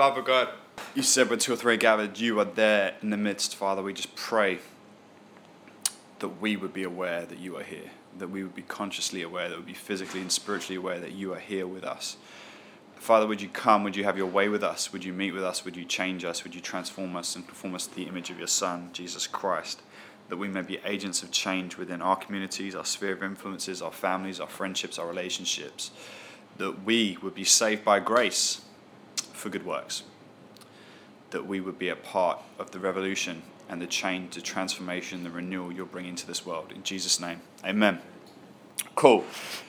Father God, you said when two or three gathered, you are there in the midst, Father. We just pray that we would be aware that you are here, that we would be consciously aware, that we would be physically and spiritually aware that you are here with us. Father, would you come? Would you have your way with us? Would you meet with us? Would you change us? Would you transform us and conform us to the image of your Son, Jesus Christ? That we may be agents of change within our communities, our sphere of influences, our families, our friendships, our relationships. That we would be saved by grace for good works. That we would be a part of the revolution and the change, the transformation, the renewal you're bringing to this world. In Jesus' name, amen. Cool.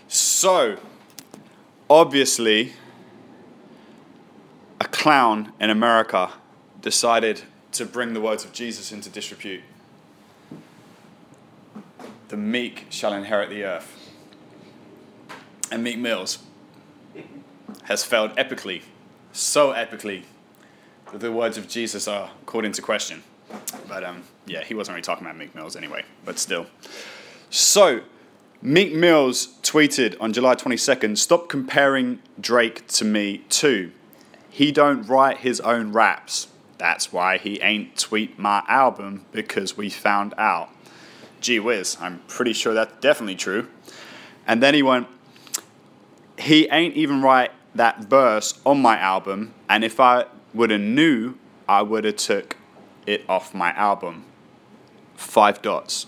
So, obviously, a clown in America decided to bring the words of Jesus into disrepute. The meek shall inherit the earth. And Meek Mills has failed epically, so epically, that the words of Jesus are called into question. But um, yeah, he wasn't really talking about Meek Mills anyway, but still. So, Meek Mills tweeted on July 22nd, stop comparing Drake to me too. He don't write his own raps. That's why he ain't tweet my album because we found out. Gee whiz, I'm pretty sure that's definitely true. And then he went, he ain't even write that verse on my album, and if I would have knew, I would have took it off my album. Five dots.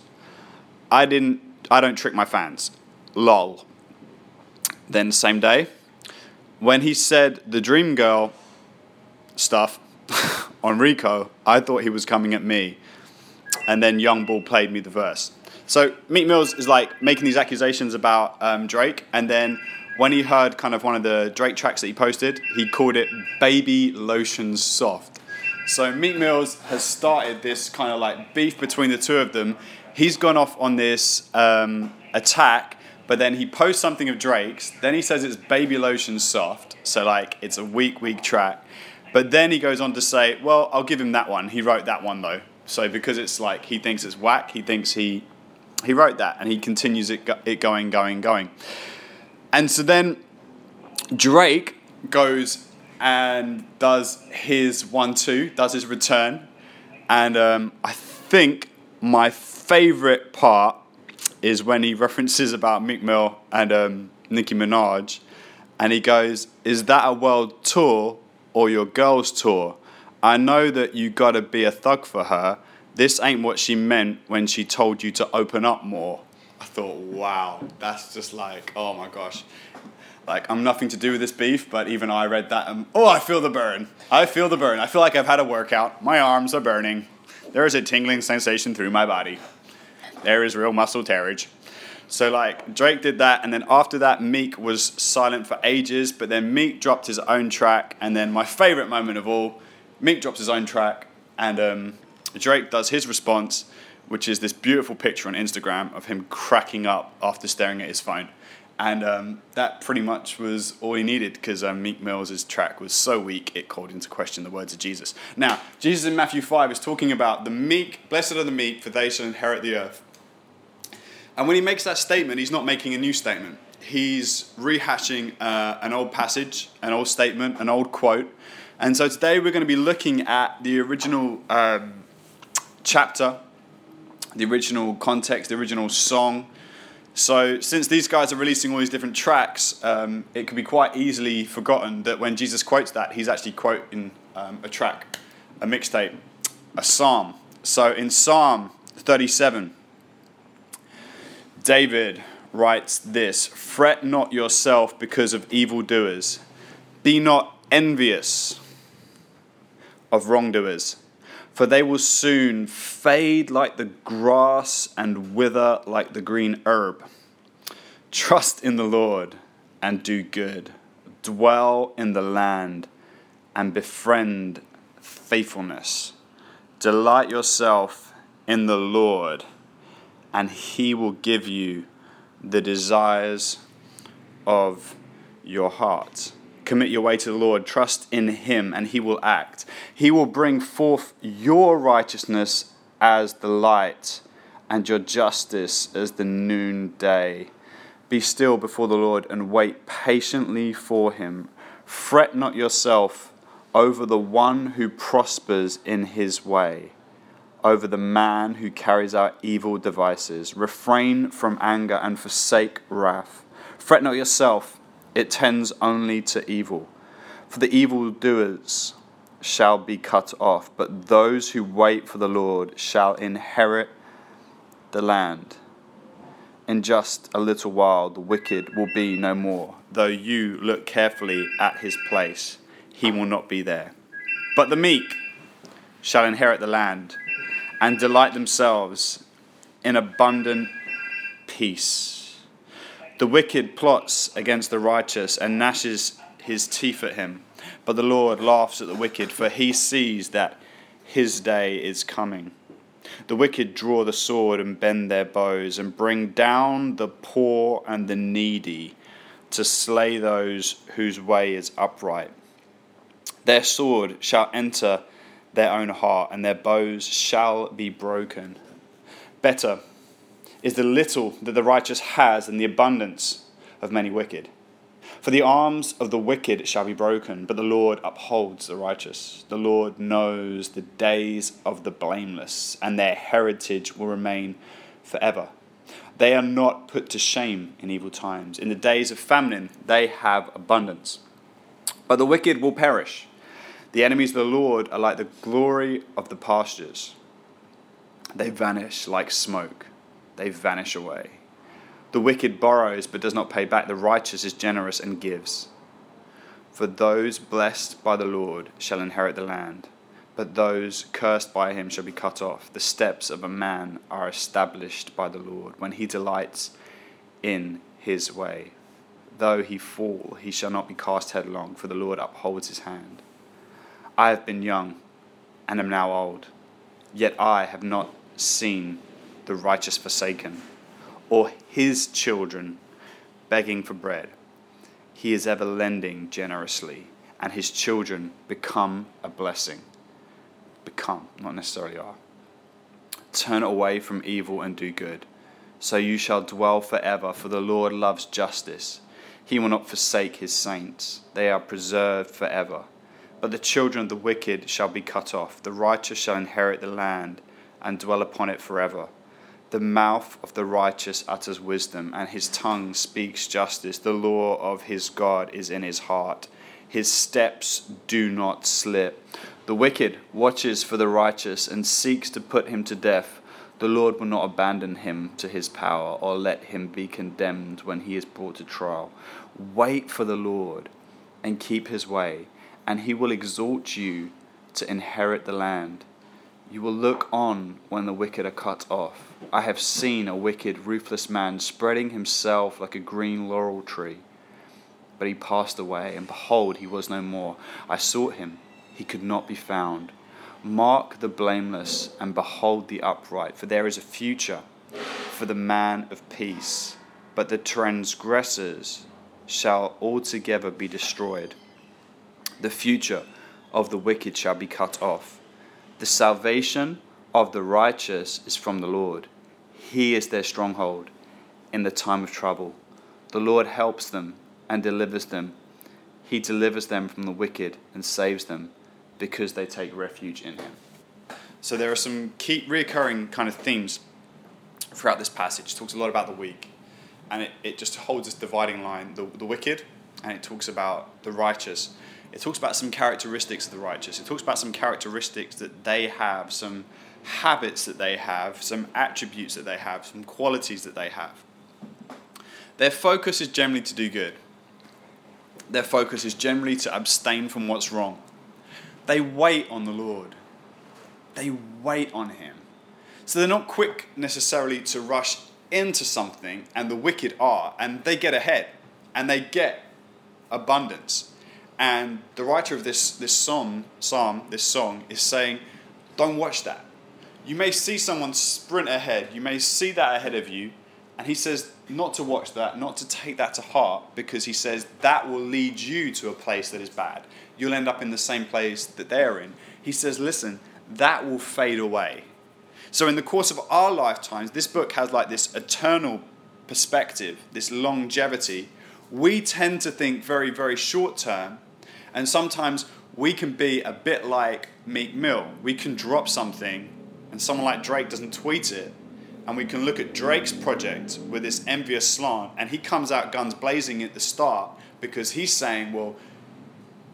I didn't. I don't trick my fans. Lol. Then same day, when he said the Dream Girl stuff on Rico, I thought he was coming at me, and then Young Bull played me the verse. So Meek Mills is like making these accusations about um, Drake, and then when he heard kind of one of the Drake tracks that he posted, he called it "Baby Lotion Soft." So Meek Mills has started this kind of like beef between the two of them. He's gone off on this um, attack, but then he posts something of Drake's. Then he says it's Baby Lotion Soft, so like it's a weak, weak track. But then he goes on to say, well, I'll give him that one. He wrote that one though. So because it's like he thinks it's whack, he thinks he he wrote that, and he continues it it going, going, going. And so then Drake goes and does his one two, does his return, and um, I think my favorite part is when he references about Meek Mill and um, Nicki Minaj, and he goes, "Is that a world tour or your girl's tour? I know that you gotta be a thug for her. This ain't what she meant when she told you to open up more." I thought, wow, that's just like, oh my gosh. Like, I'm nothing to do with this beef, but even I read that. And, oh, I feel the burn. I feel the burn. I feel like I've had a workout. My arms are burning. There is a tingling sensation through my body. There is real muscle tearage. So, like, Drake did that, and then after that, Meek was silent for ages, but then Meek dropped his own track, and then my favorite moment of all, Meek drops his own track, and um, Drake does his response, which is this beautiful picture on Instagram of him cracking up after staring at his phone. And um, that pretty much was all he needed because um, Meek Mill's track was so weak it called into question the words of Jesus. Now, Jesus in Matthew 5 is talking about the meek, blessed are the meek, for they shall inherit the earth. And when he makes that statement, he's not making a new statement. He's rehashing uh, an old passage, an old statement, an old quote. And so today we're going to be looking at the original um, chapter, the original context, the original song. So, since these guys are releasing all these different tracks, um, it can be quite easily forgotten that when Jesus quotes that, he's actually quoting um, a track, a mixtape, a psalm. So, in Psalm 37, David writes this Fret not yourself because of evildoers, be not envious of wrongdoers, for they will soon fade like the grass and wither like the green herb. Trust in the Lord and do good, dwell in the land and befriend faithfulness. Delight yourself in the Lord, and he will give you the desires of your heart. Commit your way to the Lord, trust in Him, and He will act. He will bring forth your righteousness as the light, and your justice as the noonday. Be still before the Lord and wait patiently for Him. Fret not yourself over the one who prospers in his way, over the man who carries out evil devices. Refrain from anger and forsake wrath. Fret not yourself, it tends only to evil. For the evildoers shall be cut off, but those who wait for the Lord shall inherit the land. In just a little while, the wicked will be no more. Though you look carefully at his place, he will not be there. But the meek shall inherit the land and delight themselves in abundant peace. The wicked plots against the righteous and gnashes his teeth at him. But the Lord laughs at the wicked, for he sees that his day is coming. The wicked draw the sword and bend their bows and bring down the poor and the needy to slay those whose way is upright. Their sword shall enter their own heart, and their bows shall be broken. Better is the little that the righteous has than the abundance of many wicked. For the arms of the wicked shall be broken, but the Lord upholds the righteous. The Lord knows the days of the blameless, and their heritage will remain forever. They are not put to shame in evil times. In the days of famine, they have abundance. But the wicked will perish. The enemies of the Lord are like the glory of the pastures. They vanish like smoke, they vanish away. The wicked borrows but does not pay back. The righteous is generous and gives. For those blessed by the Lord shall inherit the land, but those cursed by him shall be cut off. The steps of a man are established by the Lord when he delights in his way. Though he fall, he shall not be cast headlong, for the Lord upholds his hand. I have been young and am now old, yet I have not seen the righteous forsaken or his children begging for bread. He is ever lending generously, and his children become a blessing. Become, not necessarily are. Turn away from evil and do good. So you shall dwell forever, for the Lord loves justice. He will not forsake his saints, they are preserved forever. But the children of the wicked shall be cut off. The righteous shall inherit the land and dwell upon it forever. The mouth of the righteous utters wisdom, and his tongue speaks justice. The law of his God is in his heart. His steps do not slip. The wicked watches for the righteous and seeks to put him to death. The Lord will not abandon him to his power or let him be condemned when he is brought to trial. Wait for the Lord and keep his way, and he will exalt you to inherit the land. You will look on when the wicked are cut off. I have seen a wicked, ruthless man spreading himself like a green laurel tree. But he passed away, and behold, he was no more. I sought him, he could not be found. Mark the blameless, and behold the upright, for there is a future for the man of peace. But the transgressors shall altogether be destroyed. The future of the wicked shall be cut off. The salvation of the righteous is from the Lord. He is their stronghold in the time of trouble. The Lord helps them and delivers them. He delivers them from the wicked and saves them because they take refuge in Him. So there are some key recurring kind of themes throughout this passage. It talks a lot about the weak, and it, it just holds this dividing line the, the wicked, and it talks about the righteous it talks about some characteristics of the righteous. It talks about some characteristics that they have, some habits that they have, some attributes that they have, some qualities that they have. Their focus is generally to do good. Their focus is generally to abstain from what's wrong. They wait on the Lord. They wait on Him. So they're not quick necessarily to rush into something, and the wicked are, and they get ahead and they get abundance. And the writer of this, this psalm, psalm, this song, is saying, don't watch that. You may see someone sprint ahead, you may see that ahead of you, and he says not to watch that, not to take that to heart, because he says that will lead you to a place that is bad. You'll end up in the same place that they're in. He says, listen, that will fade away. So, in the course of our lifetimes, this book has like this eternal perspective, this longevity. We tend to think very, very short term and sometimes we can be a bit like Meek Mill. We can drop something, and someone like Drake doesn't tweet it, and we can look at Drake's project with this envious slant, and he comes out guns blazing at the start because he's saying, Well,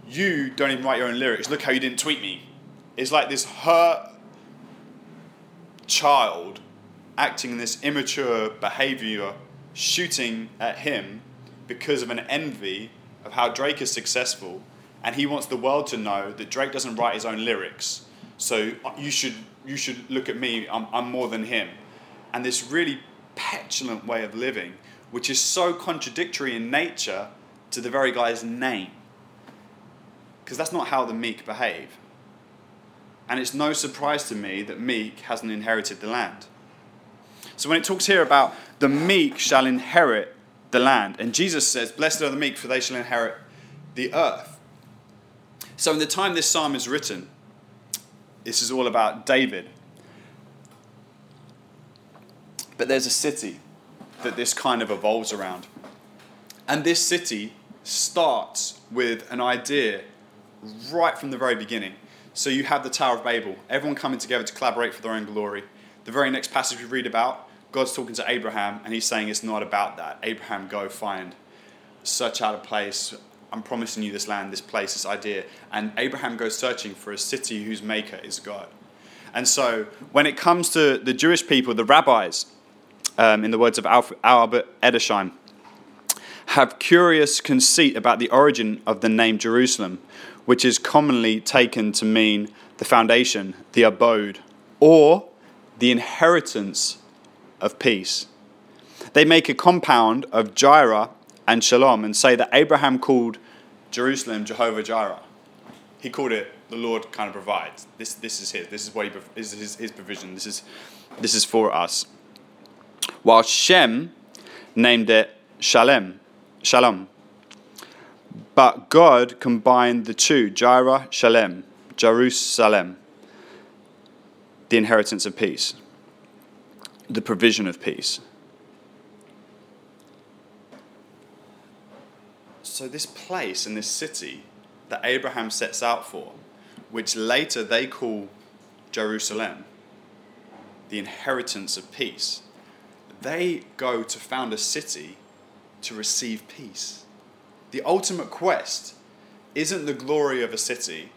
you don't even write your own lyrics. Look how you didn't tweet me. It's like this hurt child acting in this immature behavior, shooting at him because of an envy of how Drake is successful, and he wants the world to know that Drake doesn't write his own lyrics. So you should you should look at me. I'm, I'm more than him, and this really petulant way of living, which is so contradictory in nature to the very guy's name, because that's not how the meek behave. And it's no surprise to me that meek hasn't inherited the land. So when it talks here about the meek shall inherit the land, and Jesus says, Blessed are the meek, for they shall inherit the earth. So in the time this psalm is written, this is all about David. But there's a city that this kind of evolves around. And this city starts with an idea right from the very beginning. So you have the Tower of Babel, everyone coming together to collaborate for their own glory. The very next passage we read about, God's talking to Abraham and he's saying it's not about that. Abraham, go find, search out a place. I'm promising you this land, this place, this idea. And Abraham goes searching for a city whose maker is God. And so when it comes to the Jewish people, the rabbis, um, in the words of Albert Edersheim, have curious conceit about the origin of the name Jerusalem, which is commonly taken to mean the foundation, the abode, or the inheritance of peace. They make a compound of Jireh and Shalom and say that Abraham called Jerusalem Jehovah Jireh. He called it the Lord kind of provides. This, this is his. This is what he is his, his provision. This is, this is for us. While Shem named it Shalem, Shalom. But God combined the two, Jireh, Shalem, Jerusalem, the inheritance of peace the provision of peace. So, this place and this city that Abraham sets out for, which later they call Jerusalem, the inheritance of peace, they go to found a city to receive peace. The ultimate quest isn't the glory of a city,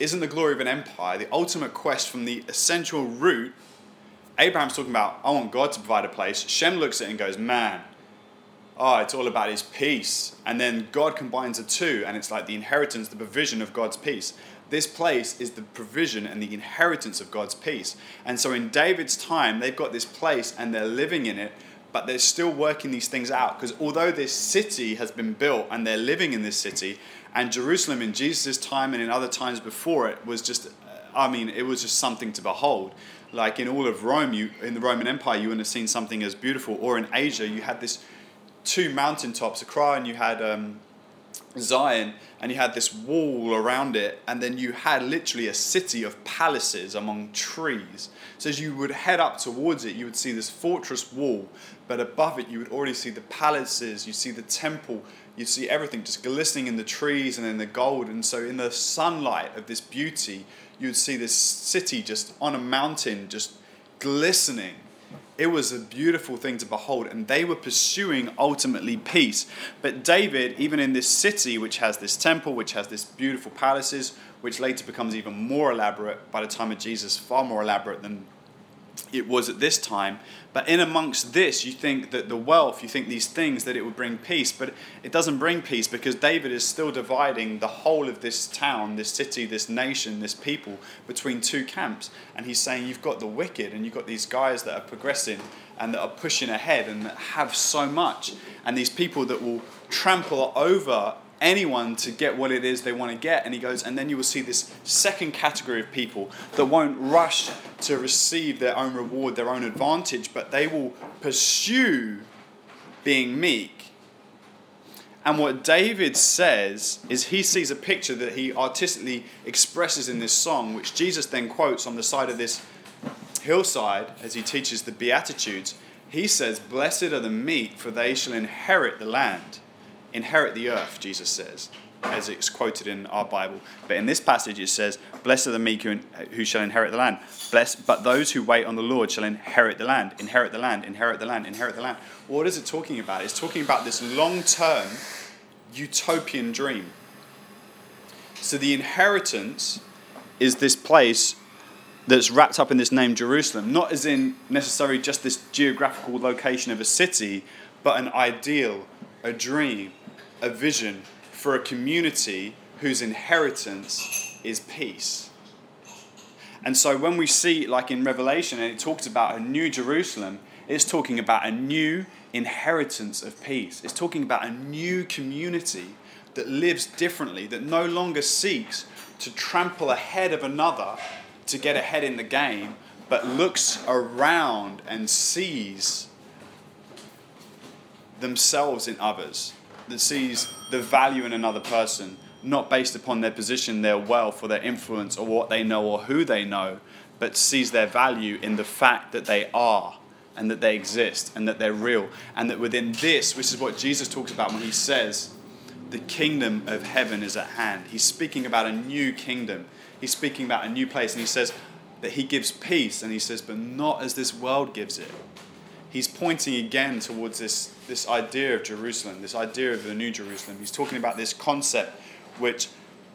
isn't the glory of an empire. The ultimate quest from the essential root Abraham's talking about, I want God to provide a place. Shem looks at it and goes, man, oh, it's all about his peace. And then God combines the two, and it's like the inheritance, the provision of God's peace. This place is the provision and the inheritance of God's peace. And so in David's time, they've got this place and they're living in it, but they're still working these things out. Because although this city has been built and they're living in this city, and Jerusalem in Jesus' time and in other times before it was just, I mean, it was just something to behold like in all of Rome, you in the Roman Empire, you wouldn't have seen something as beautiful. Or in Asia, you had this two mountaintops, Acra, and you had um, Zion, and you had this wall around it, and then you had literally a city of palaces among trees. So as you would head up towards it, you would see this fortress wall, but above it, you would already see the palaces, you see the temple, you see everything just glistening in the trees and in the gold. And so, in the sunlight of this beauty, you'd see this city just on a mountain, just glistening. It was a beautiful thing to behold, and they were pursuing ultimately peace. But David, even in this city, which has this temple, which has this beautiful palaces, which later becomes even more elaborate by the time of Jesus, far more elaborate than it was at this time. But in amongst this, you think that the wealth, you think these things, that it would bring peace. But it doesn't bring peace because David is still dividing the whole of this town, this city, this nation, this people between two camps. And he's saying you've got the wicked and you've got these guys that are progressing and that are pushing ahead and that have so much. And these people that will trample over anyone to get what it is they want to get. And he goes, and then you will see this second category of people that won't rush to receive their own reward, their own advantage, but they will pursue being meek. And what David says is he sees a picture that he artistically expresses in this song, which Jesus then quotes on the side of this hillside as he teaches the Beatitudes. He says, Blessed are the meek, for they shall inherit the land inherit the earth, Jesus says. as it's quoted in our Bible. But in this passage, it says, Blessed are the meek who, shall inherit the land. Blessed, but those who wait on the Lord shall inherit the land, inherit the land, inherit the land, inherit the land. What is it talking about? It's talking about this long term utopian dream. So the inheritance is this place that's wrapped up in this name Jerusalem, not as in necessarily just this geographical location of a city, but an ideal, a dream, a vision for a community whose inheritance is peace. And so when we see, like in Revelation, and it talks about a new Jerusalem, it's talking about a new inheritance of peace. It's talking about a new community that lives differently, that no longer seeks to trample ahead of another to get ahead in the game, but looks around and sees themselves in others, that sees the value in another person, not based upon their position, their wealth, or their influence, or what they know, or who they know, but sees their value in the fact that they are and that they exist and that they're real. And that within this, which is what Jesus talks about when he says, the kingdom of heaven is at hand. He's speaking about a new kingdom. He's speaking about a new place. And he says that he gives peace. And he says, but not as this world gives it. He's pointing again towards this, this idea of Jerusalem, this idea of the new Jerusalem. He's talking about this concept which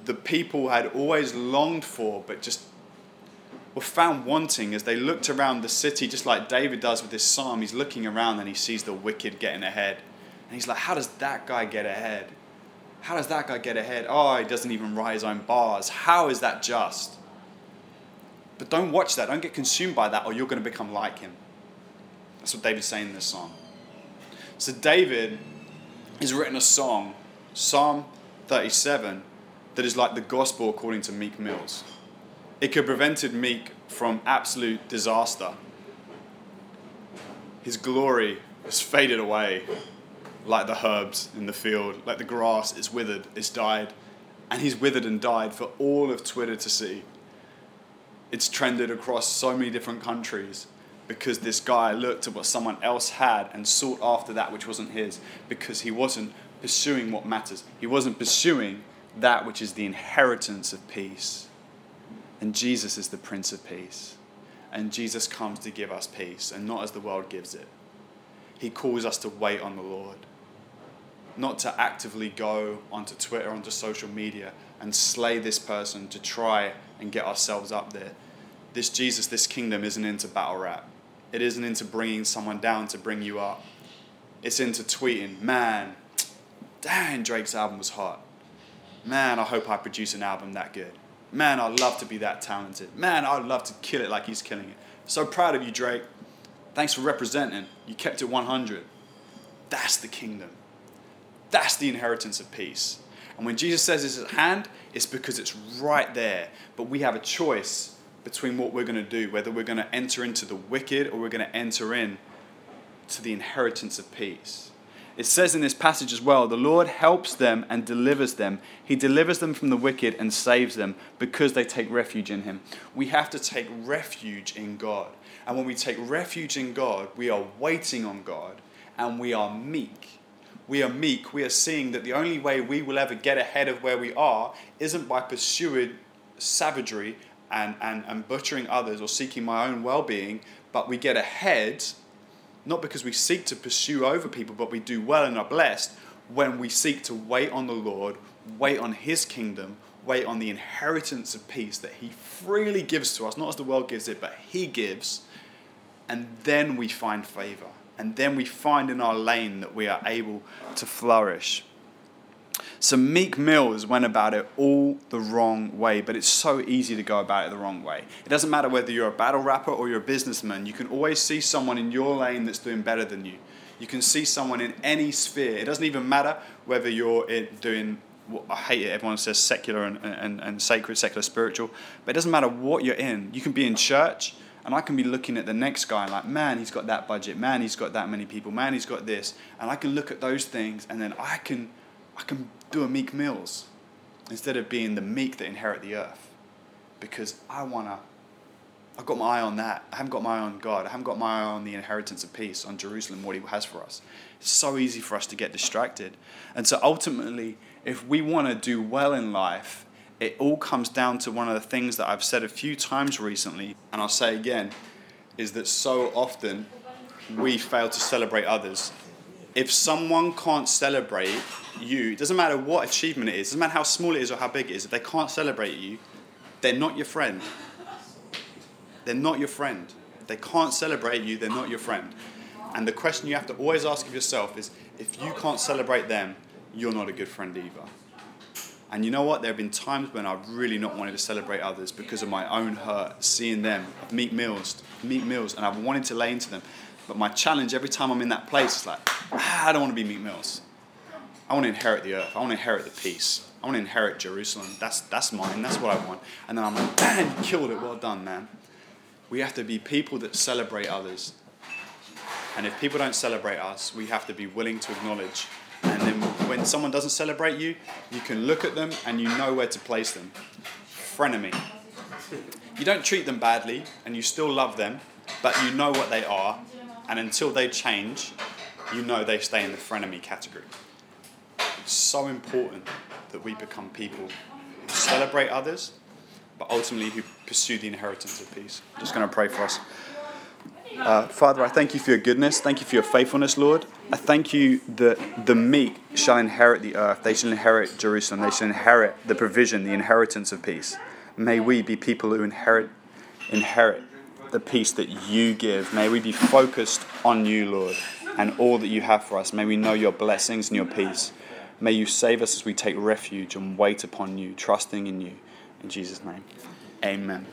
the people had always longed for, but just were found wanting as they looked around the city, just like David does with this psalm. He's looking around and he sees the wicked getting ahead. And he's like, How does that guy get ahead? How does that guy get ahead? Oh, he doesn't even write his own bars. How is that just? But don't watch that. Don't get consumed by that, or you're going to become like him. That's what David's saying in this song. So, David has written a song, Psalm 37, that is like the gospel according to Meek Mills. It could have prevented Meek from absolute disaster. His glory has faded away like the herbs in the field, like the grass, it's withered, it's died. And he's withered and died for all of Twitter to see. It's trended across so many different countries because this guy looked at what someone else had and sought after that which wasn't his because he wasn't pursuing what matters. He wasn't pursuing that which is the inheritance of peace. And Jesus is the Prince of Peace. And Jesus comes to give us peace and not as the world gives it. He calls us to wait on the Lord not to actively go onto Twitter, onto social media, and slay this person to try and get ourselves up there. This Jesus, this kingdom isn't into battle rap. It isn't into bringing someone down to bring you up. It's into tweeting, man, dang, Drake's album was hot. Man, I hope I produce an album that good. Man, I'd love to be that talented. Man, I'd love to kill it like he's killing it. So proud of you, Drake. Thanks for representing. You kept it 100. That's the kingdom. That's the inheritance of peace. And when Jesus says it's at hand, it's because it's right there. But we have a choice between what we're going to do, whether we're going to enter into the wicked or we're going to enter in to the inheritance of peace. It says in this passage as well the Lord helps them and delivers them. He delivers them from the wicked and saves them because they take refuge in Him. We have to take refuge in God. And when we take refuge in God, we are waiting on God and we are meek we are meek, we are seeing that the only way we will ever get ahead of where we are isn't by pursuing savagery and, and, and butchering others or seeking my own well being, but we get ahead not because we seek to pursue over people, but we do well and are blessed when we seek to wait on the Lord, wait on His kingdom, wait on the inheritance of peace that He freely gives to us, not as the world gives it, but He gives, and then we find favor and then we find in our lane that we are able to flourish. So Meek Mills went about it all the wrong way, but it's so easy to go about it the wrong way. It doesn't matter whether you're a battle rapper or you're a businessman, you can always see someone in your lane that's doing better than you. You can see someone in any sphere. It doesn't even matter whether you're doing, I hate it, everyone says secular and, and, and sacred, secular, spiritual, but it doesn't matter what you're in. You can be in church, and I can be looking at the next guy like, man, he's got that budget, man, he's got that many people, man, he's got this. And I can look at those things and then I can I can do a meek mills instead of being the meek that inherit the earth. Because I wanna I've got my eye on that. I haven't got my eye on God. I haven't got my eye on the inheritance of peace, on Jerusalem, what He has for us. It's so easy for us to get distracted. And so ultimately, if we want to do well in life, it all comes down to one of the things that I've said a few times recently, and I'll say again, is that so often we fail to celebrate others. If someone can't celebrate you, it doesn't matter what achievement it is, it doesn't matter how small it is or how big it is, if they can't celebrate you, they're not your friend. They're not your friend. If they can't celebrate you, they're not your friend. And the question you have to always ask of yourself is if you can't celebrate them, you're not a good friend either. And you know what? There have been times when I've really not wanted to celebrate others because of my own hurt, seeing them, Meek Mills, Meek Mills, and I've wanted to lay into them. But my challenge every time I'm in that place is like, ah, I don't want to be Meek Mills. I want to inherit the earth. I want to inherit the peace. I want to inherit Jerusalem. That's, that's mine. That's what I want. And then I'm like, man, you killed it. Well done, man. We have to be people that celebrate others. And if people don't celebrate us, we have to be willing to acknowledge. And then when someone doesn't celebrate you, you can look at them and you know where to place them. Frenemy. You don't treat them badly and you still love them, but you know what they are. And until they change, you know they stay in the frenemy category. So important that we become people who celebrate others, but ultimately who pursue the inheritance of peace. I'm just going to pray for us. Uh, Father, I thank you for your goodness. Thank you for your faithfulness, Lord. I thank you that the meek shall inherit the earth. They shall inherit Jerusalem. They shall inherit the provision, the inheritance of peace. May we be people who inherit, inherit the peace that you give. May we be focused on you, Lord, and all that you have for us. May we know your blessings and your peace. May you save us as we take refuge and wait upon you, trusting in you. In Jesus' name, amen.